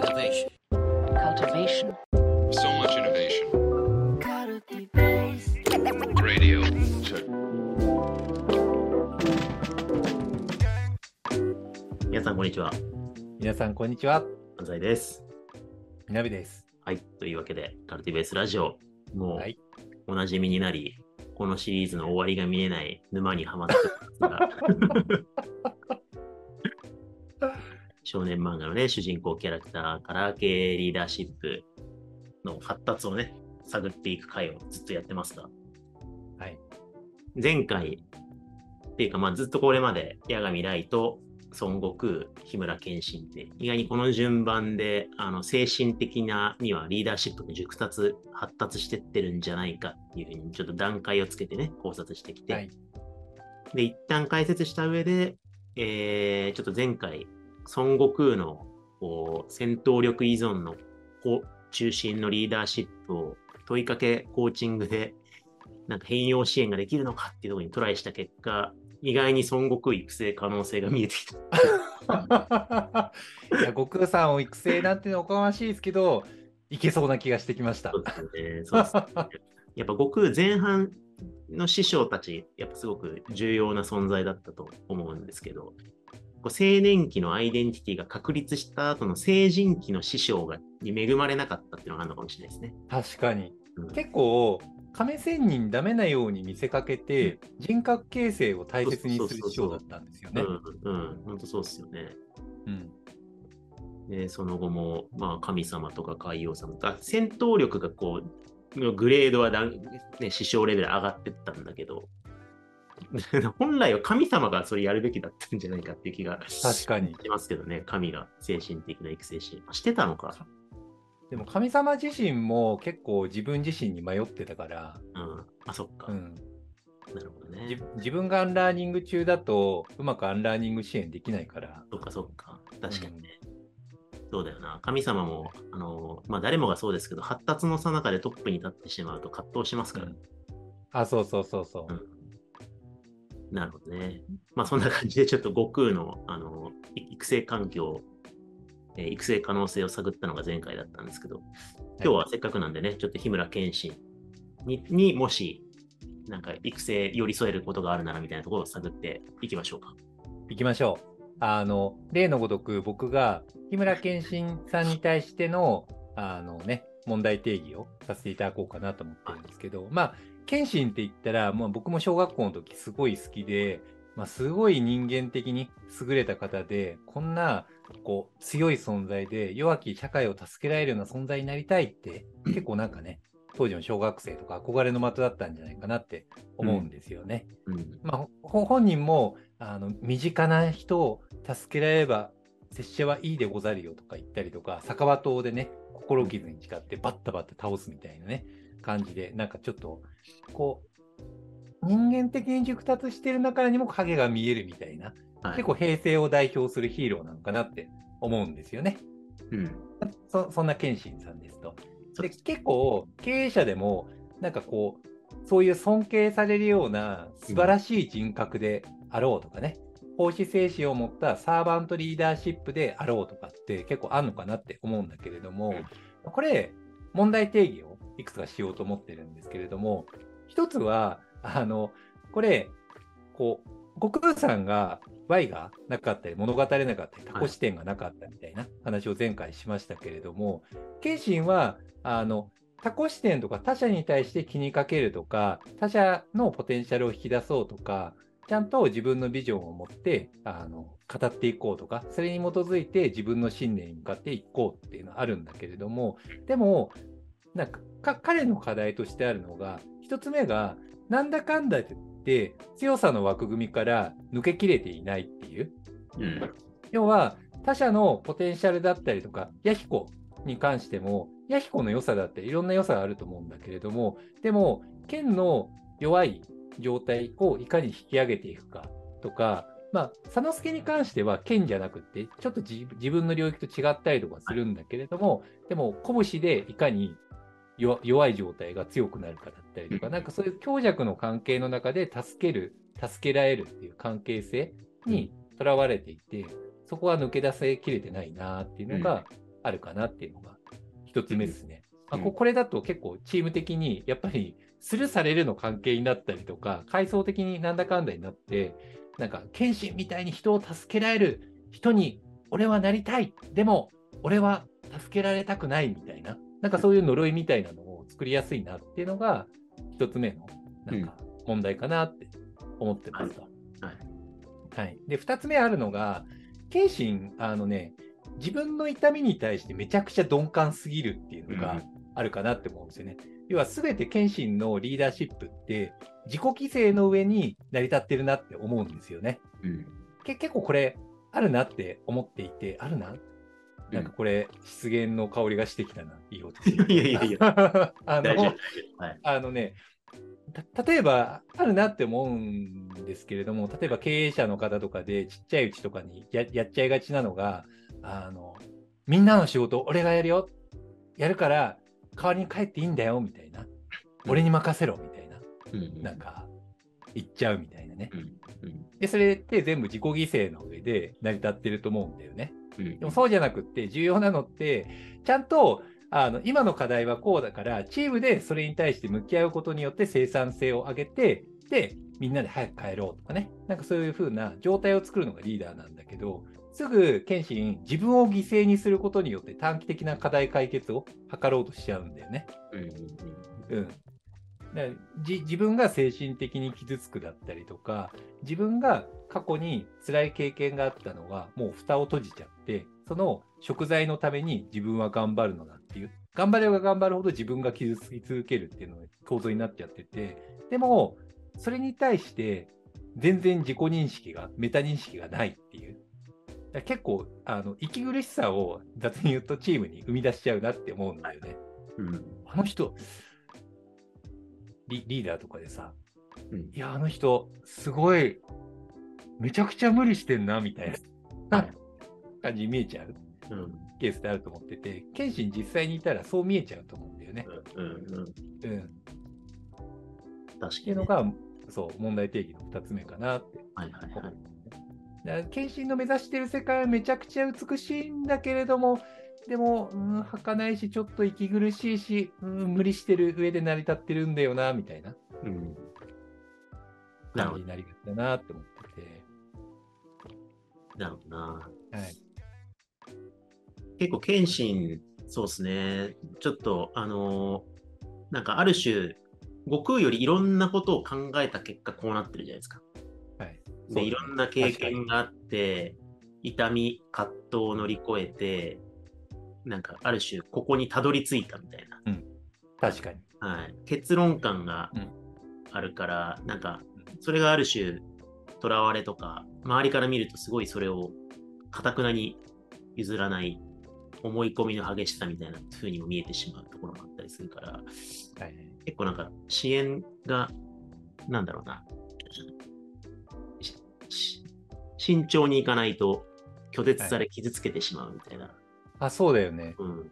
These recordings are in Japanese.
Innovation. cultivation, So much innovation. Radio. Check. 皆さん、こんにちは。皆さん、こんにちは。安西です。みなべです。はい。というわけで、カルティベースラジオ、もはい。うおなじみになり、このシリーズの終わりが見えない沼にはまってますが、少年漫画のね、主人公キャラクターから系リーダーシップの発達をね、探っていく回をずっとやってますが、はい。前回、っていうか、まあ、ずっとこれまで、八神ライト、孫悟空、日村謙信って、意外にこの順番で、あの、精神的なにはリーダーシップが熟達、発達してってるんじゃないかっていうふうに、ちょっと段階をつけてね、考察してきて、はい。で、一旦解説した上で、えー、ちょっと前回、孫悟空の、こう、戦闘力依存の、中心のリーダーシップを問いかけコーチングで、なんか変容支援ができるのかっていうところにトライした結果、意外に孫悟空育成可能性が見えてきた。いや、悟空さんを育成なんてのはおかましいですけど、いけそうな気がしてきましたそう。ですよね。そうですねやっぱ悟空前半の師匠たち、やっぱすごく重要な存在だったと思うんですけど、こう青年期のアイデンティティが確立した後の成人期の師匠がに恵まれなかったっていうのがあるのかもしれないですね。確かに。うん結構、亀仙人ダメなように見せかけて、人格形成を大切にする師匠だったんですよね。うん、うん、本当そうですよね。うん。で、その後も、まあ、神様とか海王様とか、戦闘力がこう、グレードはだん、ね、師匠レベル上がってったんだけど、本来は神様がそれやるべきだったんじゃないかっていう気が確かに。しますけどね、神が精神的な育成し、してたのか。でも神様自身も結構自分自身に迷ってたから、うん。あ、そっか。うん、なるほどじね。自分がアンラーニング中だとうまくアンラーニング支援できないから、そっかそっか。確かにね。そうだよな。神様も、あの、まあ誰もがそうですけど、発達のさなかでトップに立ってしまうと葛藤しますからね。あ、そうそうそうそう。うんなるほどね。まあそんな感じでちょっと悟空のあのい育成環境、えー育成可能性を探ったのが前回だったんですけど、今日はせっかくなんでね、ちょっと日村謙信ににもし、なんか育成寄り添えることがあるならみたいなところを探っていきましょうか。行きましょう。あの、例のごとく僕が日村健信さんに対しての、あのね、問題定義をさせていただこうかなと思ってるんですけど、まあ、謙信って言ったら、まあ、僕も小学校の時すごい好きで、まあ、すごい人間的に優れた方で、こんな、こう、強い存在で、弱き社会を助けられるような存在になりたいって、結構なんかね、当時の小学生とか憧れの的だったんじゃないかなって思うんですよね。うん。まあ、ほ本人もあの身近な人を助けられれば拙者はいいでござるよとか言ったりとか酒場島でね心傷に誓ってバッタバッタ倒すみたいなね感じでなんかちょっとこう人間的に熟達してる中にも影が見えるみたいな、はい、結構平成を代表するヒーローなのかなって思うんですよね。うん。そそんな謙信さんですと。で結構経営者でもなんかこうそういう尊敬されるような素晴らしい人格であろうとかね、奉仕精神を持ったサーバントリーダーシップであろうとかって結構あるのかなって思うんだけれども、これ問題定義をいくつかしようと思ってるんですけれども一つはあのこれこう悟空さんが Y がなかったり物語れなかったりタコ視点がなかったみたいな話を前回しましたけれども、謙信はあの他己視点とか他者に対して気にかけるとか他者のポテンシャルを引き出そうとかちゃんと自分のビジョンを持ってあの語っていこうとかそれに基づいて自分の信念に向かっていこうっていうのはあるんだけれどもでもなんかか彼の課題としてあるのが一つ目がなんだかんだ言って強さの枠組みから抜けきれていないっていううん。要は他者のポテンシャルだったりとか、ヤヒコに関しても、ヤヒコの良さだったりいろんな良さがあると思うんだけれども、でも、剣の弱い状態をいかに引き上げていくかとか、まあ、佐之助に関しては剣じゃなくって、ちょっと自自分の領域と違ったりとかするんだけれども、でも、拳でいかに弱弱い状態が強くなるかだったりとか、なんかそういう強弱の関係の中で助ける、助けられるっていう関係性にとらわれていて、そこは抜け出せきれてないなっていうのがあるかなっていうのが一つ目ですね。まあ、うんここれだと結構チーム的にやっぱりスルーされるの関係になったりとか、階層的になんだかんだになって、なんか謙信みたいに人を助けられる人に俺はなりたい。でも俺は助けられたくないみたいな、なんかそういう呪いみたいなのを作りやすいなっていうのが一つ目のなんか問題かなって思ってますと。はい。はい、で2つ目あるのが、謙信、あのね、自分の痛みに対してめちゃくちゃ鈍感すぎるっていうのがあるかなって思うんですよね。要は全て謙信のリーダーシップって自己犠牲の上に成り立ってるなって思うんですよね。うん。け結構これあるなって思っていて、あるななんかこれ、失言の香りがしてきたな、いい音。いやいやいや、あの。はい。あのね、た例えばあるなって思うんですけれども、例えば経営者の方とかでちっちゃいうちとかにややっちゃいがちなのが、あのみんなの仕事俺がやるよ、やるから代わりに帰っていいんだよみたいな、俺に任せろみたいな、うんなんか言っちゃうみたいなねう。ん。うん。で、それって全部自己犠牲の上で成り立ってると思うんだよね。うんでもそうじゃなくって、重要なのって、ちゃんとあの今の課題はこうだから、チームでそれに対して向き合うことによって生産性を上げて、で、みんなで早く帰ろうとかね、なんかそういう風な状態を作るのがリーダーなんだけど、すぐ謙信、自分を犠牲にすることによって短期的な課題解決を図ろうとしちゃうんだよね。うん。うん、だからじ自分が精神的に傷つくだったりとか自分が過去に辛い経験があったのはもう蓋を閉じちゃってその食材のために自分は頑張るのだっていう頑張れば頑張るほど自分が傷つき続けるっていうのが構造になっちゃっててでもそれに対して全然自己認識がメタ認識がないっていう結構あの息苦しさを雑に言うとチームに生み出しちゃうなって思うんだよね。うん。あの人リ、リーダーとかでさ、うんいや、あの人、すごい、めちゃくちゃ無理してんな、みたいなはい感じに見えちゃううん。ケースってあると思ってて、謙信実際にいたらそう見えちゃうと思うんだよね。うん。うん。うん。っ確かに。ていうのが、そう、問題定義の2つ目かなって。はいはいはい。謙信の目指してる世界はめちゃくちゃ美しいんだけれども、でも、うん、儚いし、ちょっと息苦しいし、うん、無理してる上で成り立ってるんだよな、みたいな。うん。なるほど感じに。なりがちだなって思ってて。なるほどな。はい。結構、謙信、そうですね。ちょっと、あのーなんかある種、悟空よりいろんなことを考えた結果、こうなってるじゃないですか。はい。で、いろんな経験があって、痛み、葛藤を乗り越えて、なんかある種、ここにたどり着いたみたいな。確かに。はい、結論感がうんあるから、なんか、それがある種、とらわれとか、周りから見るとすごいそれを、かたくなに譲らない、思い込みの激しさみたいな風にも見えてしまうところもあったりするから、はい。結構なんか、支援が、なんだろうな、慎重にいかないと、拒絶され傷つけてしまうみたいな。あ、そうだよね。うん。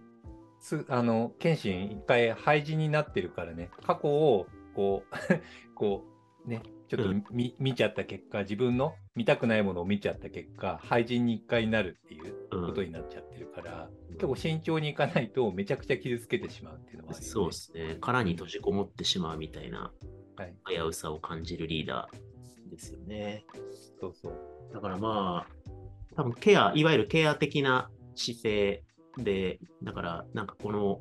すあの、謙信一回廃人になってるからね、過去を、こう、こう、ね、ちょっとうん見,、見ちゃった結果、自分の見たくないものを見ちゃった結果、廃人に一回なるっていうことになっちゃってるから、結構慎重にいかないとめちゃくちゃ傷つけてしまうっていうのはね。そうですね。殻に閉じこもってしまうみたいなはい。危うさを感じるリーダーですよね。そうそう。だからまあ、多分ケア、いわゆるケア的な姿勢で、だからなんかこの、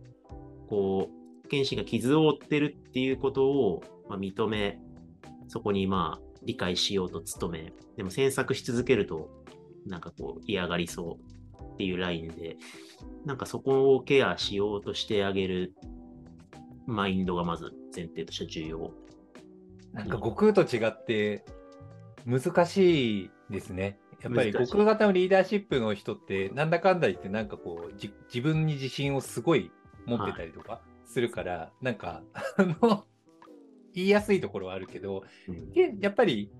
こう、剣士が傷を負ってるっていうことを、まあ、認め、そこにまあ理解しようと努め、でも詮索し続けると、なんかこう嫌がりそうっていうラインで、なんかそこをケアしようとしてあげるマインドがまず前提として重要。なんか悟空と違って難しいですね。やっぱり難しい。悟空型のリーダーシップの人ってなんだかんだ言ってなんかこうじ自分に自信をすごい持ってたりとかするから、なんかあの言いやすいところはあるけどうん。でやっぱり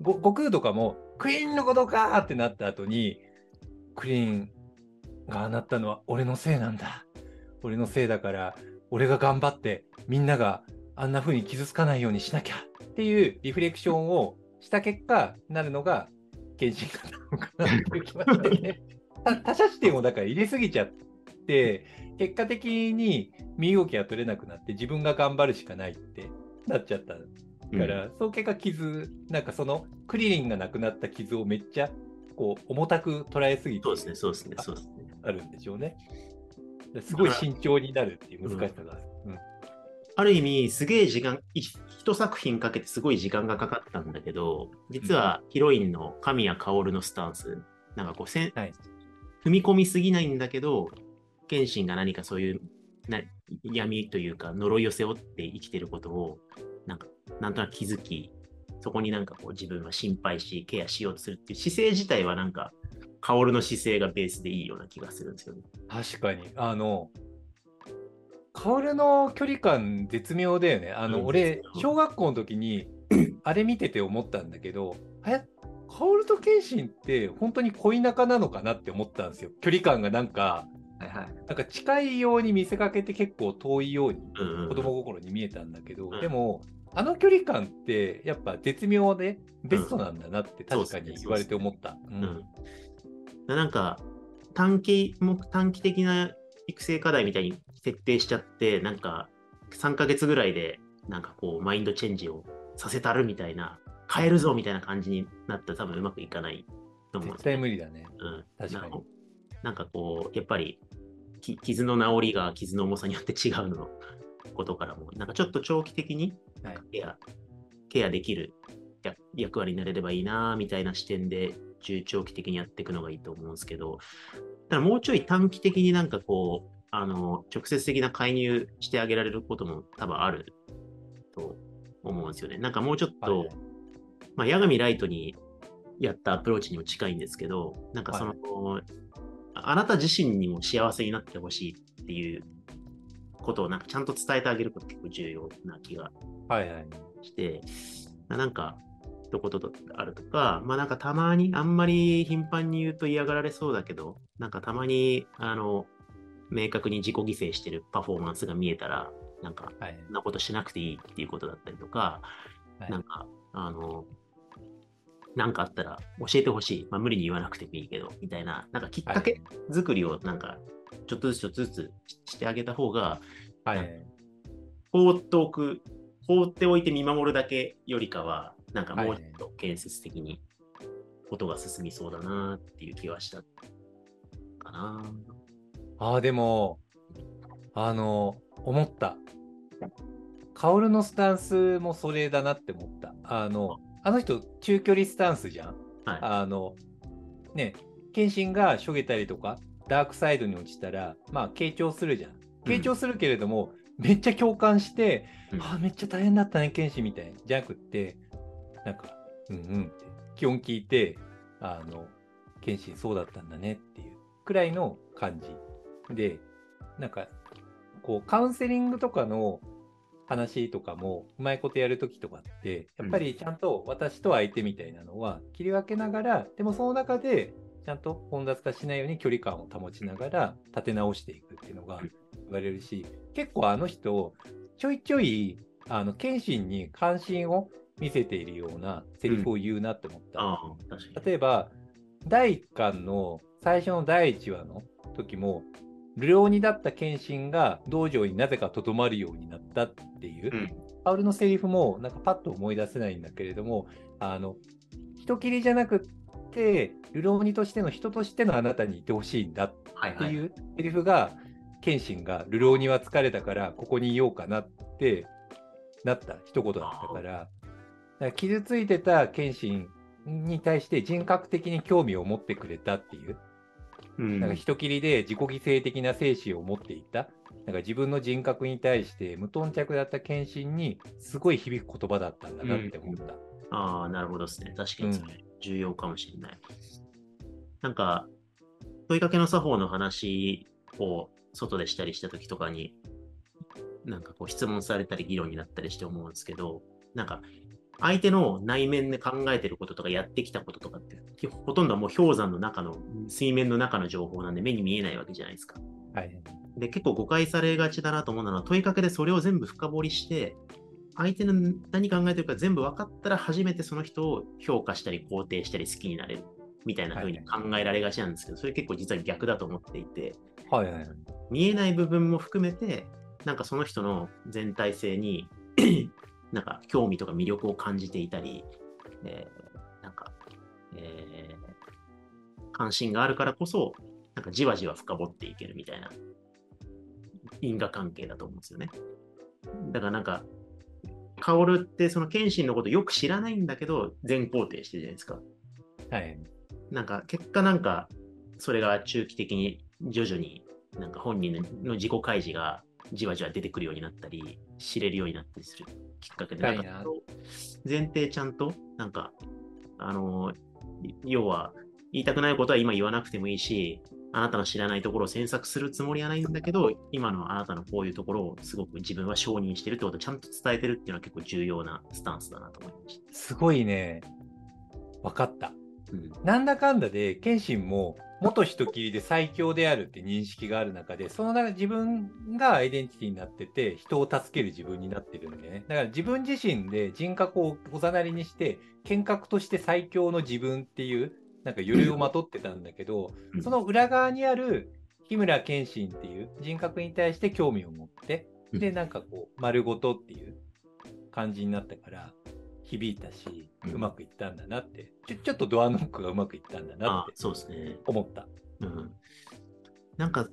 ご悟空とかもクイーンのことかーってなった後にクイーンがなったのは俺のせいなんだ。俺のせいだから俺が頑張ってみんながあんな風に傷つかないようにしなきゃっていうリフレクションをした結果なるのが謙信型なのかなって気はしてね。た他者視点をだから入れすぎちゃって、結果的に身動きが取れなくなって、自分が頑張るしかないってなっちゃったから、その結果傷、なんかそのクリリンがなくなった傷をめっちゃこう重たく捉えすぎてそうですね、そうですね、そうですね。あるんでしょうね。すごい慎重になるっていう難しさがある。うんある意味、すげえ時間、い一作品かけてすごい時間がかかったんだけど、実はヒロインの神谷薫のスタンス、なんかこうせん、はい踏み込みすぎないんだけど、謙信が何かそういうな闇というか呪いを背負って生きてることを、なんか、なんとなく気づき、そこになんかこう自分は心配し、ケアしようとするっていう姿勢自体はなんか、薫の姿勢がベースでいいような気がするんですよね。確かに。あの、薫の距離感絶妙だよね。あの、うん俺、小学校の時に、あれ見てて思ったんだけど、え、薫と謙信って本当に恋仲なのかなって思ったんですよ。距離感がなんか、はいはい。なんか近いように見せかけて結構遠いようにうんうん子供心に見えたんだけど、うんでも、あの距離感ってやっぱ絶妙でベストなんだなってうん確かに言われて思った。なんか短期も短期的な育成課題みたいに設定しちゃってなんか3ヶ月ぐらいでなんかこうマインドチェンジをさせたるみたいな変えるぞみたいな感じになったら多分うまくいかないと思う絶対ね無理だね。うん、確かに。ななんかこうやっぱりき傷の治りが傷の重さによって違うのことからも。なんかちょっと長期的にはい。ケアケアできるや役割になれればいいなみたいな視点で中長期的にやっていくのがいいと思うんですけど、ただもうちょい短期的になんかこう、あの、直接的な介入してあげられることも多分あると思うんですよね。なんかもうちょっと、はいまあ、八神ライトにやったアプローチにも近いんですけど、なんかその、あなた自身にも幸せになってほしいっていうことをなんかちゃんと伝えてあげること結構重要な気がはいはい。して、なんか、一言とあるとか、まあなんかたまに、あんまり頻繁に言うと嫌がられそうだけど、なんかたまに、あの、明確に自己犠牲してるパフォーマンスが見えたら、なんか、はいそんなことしなくていいっていうことだったりとか、はいなんか、あの、なんかあったら教えてほしい。まあ無理に言わなくてもいいけど、みたいな、なんかきっかけ作りをなんか、ちょっとずつちょっとずつししてあげた方が、はいはい。放っておく、放っておいて見守るだけよりかは、なんかもうちょっと建設的にことが進みそうだなっていう気はしたかな。ああ、でも、あの、思った。薫のスタンスもそれだなって思った。あの、あの人、中距離スタンスじゃん。はい。あの、ね、謙信がしょげたりとか、ダークサイドに落ちたら、まあ、傾聴するじゃん。傾聴するけれども、めっちゃ共感して、うんああ、めっちゃ大変だったね、謙信みたいな。じゃなくって、なんか、うんうんって、基本聞いて、あの、謙信そうだったんだねっていうくらいの感じ。で、なんか、こう、カウンセリングとかの話とかも、うまいことやるときとかって、やっぱりちゃんと私と相手みたいなのは切り分けながら、でもその中で、ちゃんと混雑化しないように距離感を保ちながら立て直していくっていうのが言われるし、結構あの人、ちょいちょい、あの、謙信に関心を見せているようなセリフを言うなって思った。ああ、確かに。例えば、第1巻の最初の第1話の時も、流鬼だった謙信が道場になぜかとどまるようになったっていう、うん。薫のセリフもなんかパッと思い出せないんだけれども、あの、人切りじゃなくって、流鬼としての人としてのあなたにいてほしいんだ。っていうセリフが、謙信が流浪には疲れたからここにいようかなってなった一言だったから、だから傷ついてた謙信に対して人格的に興味を持ってくれたっていう、うんなんか人切りで自己犠牲的な精神を持っていた、なんか自分の人格に対して無頓着だった謙信にすごい響く言葉だったんだなって思った。ああ、なるほどですね。確かにそれ、重要かもしれない。なんか、問いかけの作法の話を外でしたりした時とかに、なんかこう質問されたり議論になったりして思うんですけど、なんか、相手の内面で考えてることとかやってきたこととかって、きほとんどはもう氷山の中の、水面の中の情報なんで目に見えないわけじゃないですか。はい。で、結構誤解されがちだなと思うのは、問いかけでそれを全部深掘りして、相手の何考えてるか全部分かったら初めてその人を評価したり肯定したり好きになれるみたいな風に考えられがちなんですけど、それ結構実は逆だと思っていて、はいはいはい。見えない部分も含めて、なんかその人の全体性になんか興味とか魅力を感じていたり、えーなんか、えー関心があるからこそ、なんかじわじわ深掘っていけるみたいな因果関係だと思うんですよね。だからなんか、薫ってその謙信のことよく知らないんだけど、全肯定してるじゃないですか。はい。なんか結果なんかそれが中期的に徐々になんか本人の自己開示がじわじわ出てくるようになったり知れるようになったりするきっかけでなんか前提ちゃんとなんかあの要は言いたくないことは今言わなくてもいいしあなたの知らないところを詮索するつもりはないんだけど今のあなたのこういうところをすごく自分は承認してるってことをちゃんと伝えてるっていうのは結構重要なスタンスだなと思いました。すごいね、分かった。うんなんだかんだで、謙信も元人斬りで最強であるって認識がある中で、その中自分がアイデンティティになってて、人を助ける自分になってるんでね。だから自分自身で人格をおざなりにして、見格として最強の自分っていう、なんか鎧をまとってたんだけど、うんその裏側にある日村謙信っていう人格に対して興味を持って、で、なんかこう、丸ごとっていう感じになったから、響いたし、うんうまくいったんだなって、ちょちょっとドアノックがうまくいったんだなってあそうですね。思った。うんなんか、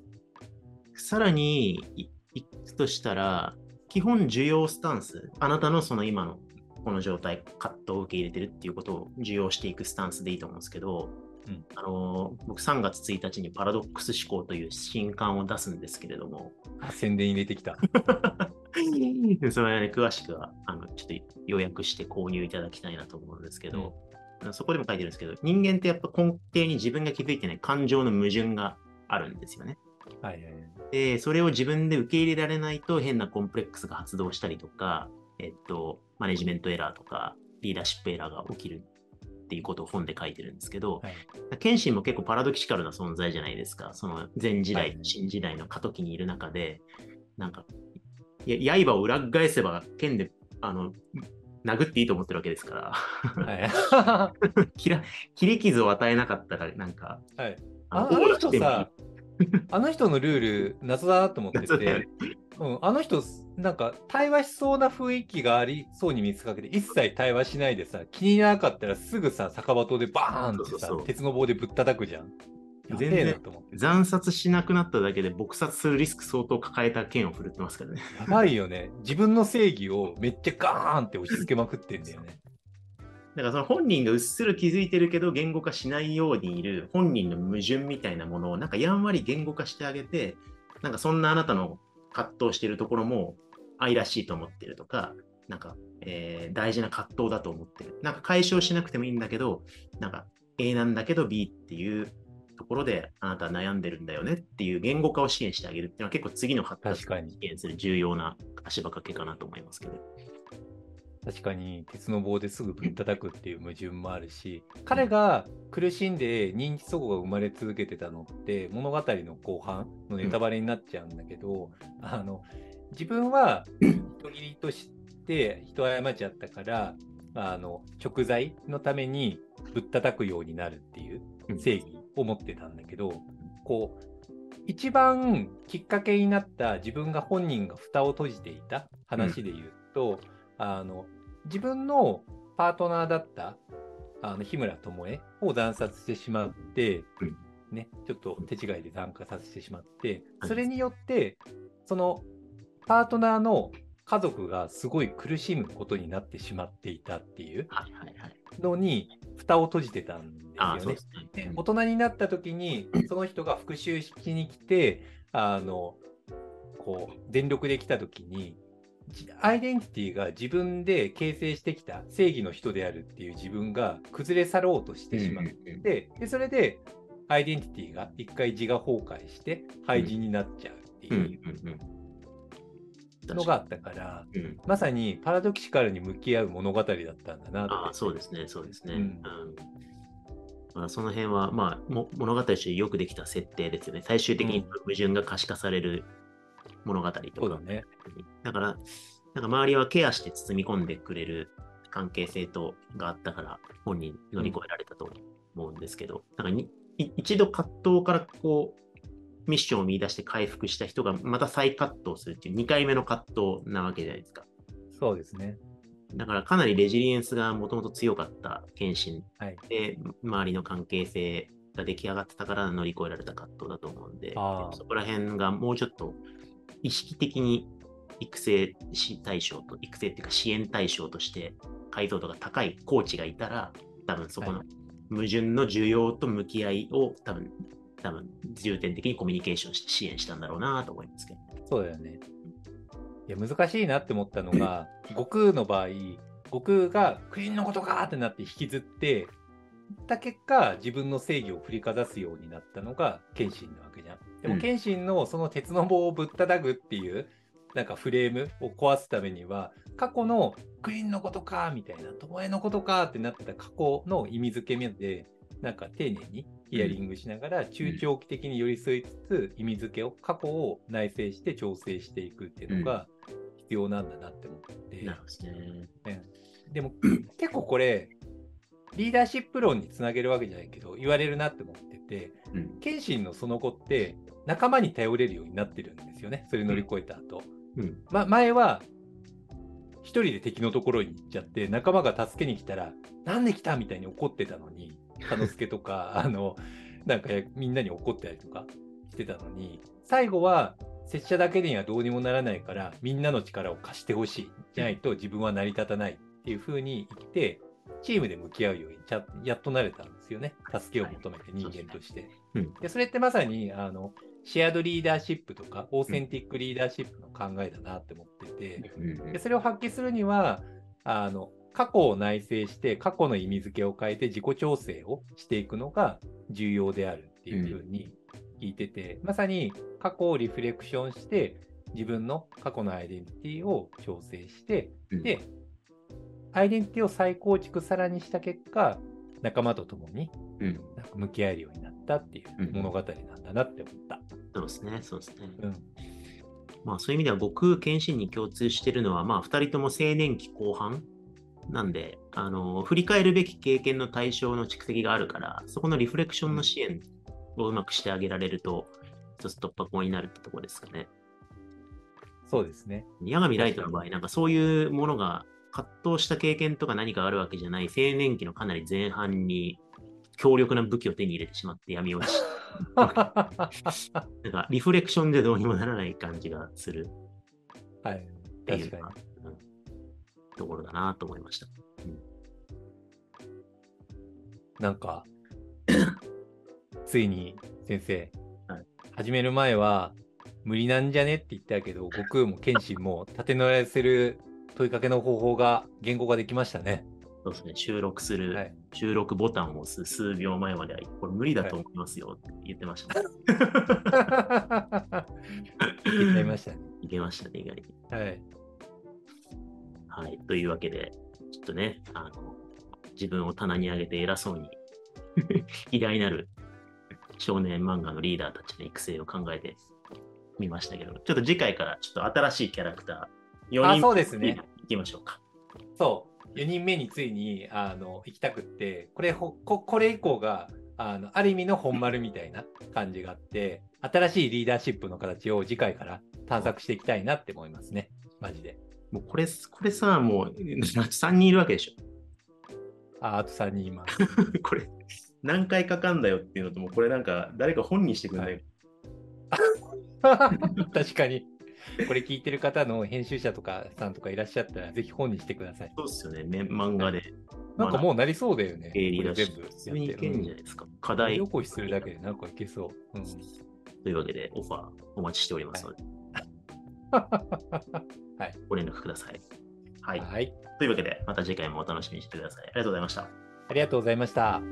さらにいいくとしたら、基本需要スタンス、あなたのその今のこの状態、葛藤を受け入れてるっていうことを受容していくスタンスでいいと思うんですけど、うんあの僕3月1日にパラドックス思考という新刊を出すんですけれども、あ宣伝入れてきた。それはね、詳しくはあのちょっと予約して購入いただきたいなと思うんですけど、そこでも書いてるんですけど、人間ってやっぱ根底に自分が気づいてない感情の矛盾があるんですよね。はいはいはい。で、それを自分で受け入れられないと変なコンプレックスが発動したりとか、えっと、マネジメントエラーとか、リーダーシップエラーが起きるっていうことを本で書いてるんですけど、はい謙信も結構パラドキシカルな存在じゃないですか。その前時代、はい新時代の過渡期にいる中で、なんか、刃を裏返せば剣で、あの、殴っていいと思ってるわけですから、はい。切ら切り傷を与えなかったら、なんか、はい、あああの人さ、あの人のルール、謎だなと思ってそうだよねて、うん、あの人、なんか対話しそうな雰囲気がありそうに見せかけて、一切対話しないでさ、気にならなかったらすぐさ、酒場刀でバーンってさ鉄の棒でぶったたくじゃん。やべえなと思って。惨殺しなくなっただけで撲殺するリスク相当抱えた剣を振るってますからね。やばいよね。自分の正義をめっちゃガーンって押し付けまくってんだよね。だからその本人がうっすら気づいてるけど言語化しないようにいる本人の矛盾みたいなものをなんかやんわり言語化してあげて、なんかそんなあなたの葛藤してるところも愛らしいと思ってるとか、なんか、えー大事な葛藤だと思ってる。なんか解消しなくてもいいんだけど、なんか A なんだけど B っていうところであなたは悩んでるんだよねっていう言語化を支援してあげるっていうのは結構次の発達を支援する重要な足場掛けかなと思いますけど。確かに鉄の棒ですぐぶったたくっていう矛盾もあるし彼が苦しんで認知祖語が生まれ続けてたのって物語の後半のネタバレになっちゃうんだけど、あの自分は人斬りとして人を過ちちゃったからあの食材のためにぶったたくようになるっていう正義を持ってたんだけど、こう一番きっかけになった自分が本人が蓋を閉じていた話で言うと、あの自分のパートナーだったあの日村智恵を惨殺してしまって、うんね、ちょっと手違いで惨化させてしまって、はいそれによってそのパートナーの家族がすごい苦しむことになってしまっていたっていう。のに蓋を閉じてたんですああ、よね。で。大人になった時にその人が復讐しに来てあのこう全力で来た時にじアイデンティティが自分で形成してきた正義の人であるっていう自分が崩れ去ろうとしてしまっうんうんうん。てでそれでアイデンティティが一回自我崩壊して廃人になっちゃうってうんいうのがあったから、うん。まさにパラドキシカルに向き合う物語だったんだなああ、そうですね、そうですね。ううんんまあ、その辺は、まあ、も物語としてよくできた設定ですよね。最終的にうん矛盾が可視化される物語とか。そうだね。だから、なんか周りはケアして包み込んでくれる関係性とがあったから、本人乗り越えられたと思うんですけど、なんかにい一度葛藤からこう、ミッションを見出して回復した人がまた再葛藤するっていう2回目の葛藤なわけじゃないですか。そうですね。だからかなりレジリエンスがもともと強かった謙信はい。で、周りの関係性が出来上がってたから乗り越えられた葛藤だと思うんで、そこら辺がもうちょっと意識的に育成し対象と、育成っていうか支援対象として解像度が高いコーチがいたら、多分そこのはい矛盾の需要と向き合いを多分、多分重点的にコミュニケーションして支援したんだろうなと思いますけど。そうだよね。いや、難しいなって思ったのが、悟空の場合、悟空がクイーンのことかってなって引きずって、た結果、自分の正義を振りかざすようになったのが謙信なわけじゃん。でもうん。謙信のその鉄の棒をぶったたぐっていう、なんかフレームを壊すためには、過去のクイーンのことかみたいな、巴のことかってなってた過去の意味付け目で、なんか丁寧にヒアリングしながら、中長期的に寄り添いつつ、意味付けを、過去を内省して調整していくっていうのが必要なんだなって思って、なるほどね。うんでも 結構これ、リーダーシップ論につなげるわけじゃないけど、言われるなって思ってて、うん。謙信のその後って、仲間に頼れるようになってるんですよね、それ乗り越えた後。うん。ま、前は、一人で敵のところに行っちゃって、仲間が助けに来たら、なんで来たみたいに怒ってたのに、佐之助とか、あの、なんかみんなに怒ってたりとかしてたのに、最後は、拙者だけにはどうにもならないから、みんなの力を貸してほしい。じゃないと自分は成り立たないっていう風に生きて、チームで向き合うようにちゃやっとなれたんですよね。助けを求めて人間として。うん。でそれってまさにあのシェアドリーダーシップとかオーセンティックリーダーシップの考えだなって思ってて、うんでそれを発揮するにはあの過去を内省して過去の意味付けを変えて自己調整をしていくのが重要であるっていうふうに聞いてて、まさに過去をリフレクションして自分の過去のアイデンティティを調整してうんでアイデンティティを再構築さらにした結果仲間と共にうん。なんか向き合えるようになったっていううん物語なんだなって思った。そうですね。そうですね。うん。まあそういう意味では僕、謙信に共通してるのは、まあ二人とも青年期後半なんで、あの、振り返るべき経験の対象の蓄積があるから、そこのリフレクションの支援をうまくしてあげられると、一つ突破口になるってところですかね。そうですね。八神ライトの場合、なんかそういうものが葛藤した経験とか何かあるわけじゃない青年期のかなり前半に強力な武器を手に入れてしまって闇落ち。なんか リフレクションでどうにもならない感じがするはい。っていう確かに。うんところだなと思いました。なんか、ついに先生、はい始める前は無理なんじゃねって言ったけど、悟空も謙信も立て直らせる問いかけの方法が言語化できましたね。そうですね、収録する、はい収録ボタンを押す数秒前までは、これ無理だと思いますよって言ってました、ね。言っちゃいましたね。いけましたね、意外に。はい。はい。というわけで、ちょっとね、あの、自分を棚に上げて偉そうに、偉大なる少年漫画のリーダーたちの育成を考えてみましたけど、ちょっと次回からちょっと新しいキャラクター、4あ、人そうですね。いきましょうか。そう。4人目についにあの行きたくって、これほこ、これ以降があのある意味の本丸みたいな感じがあって、新しいリーダーシップの形を次回から探索していきたいなって思いますね。マジで。もうこれ、これさ、もう 3人いるわけでしょ。あ、あと3人います。これ、何回かかんだよっていうのと、もうこれなんか、誰か本にしてくれない、確かに。これ聞いてる方の編集者とかさんとかいらっしゃったら、ぜひ本にしてください。そうですよね、ね漫画で。なんかもうなりそうだよね。経理だし、普通にいけるんじゃないですか。課課題題起こしするだけでなんかいけそう。うん、というわけで、オファーお待ちしておりますので、はい。ご連絡ください。はい。はい。というわけで、また次回もお楽しみにしてください。ありがとうございました。ありがとうございました。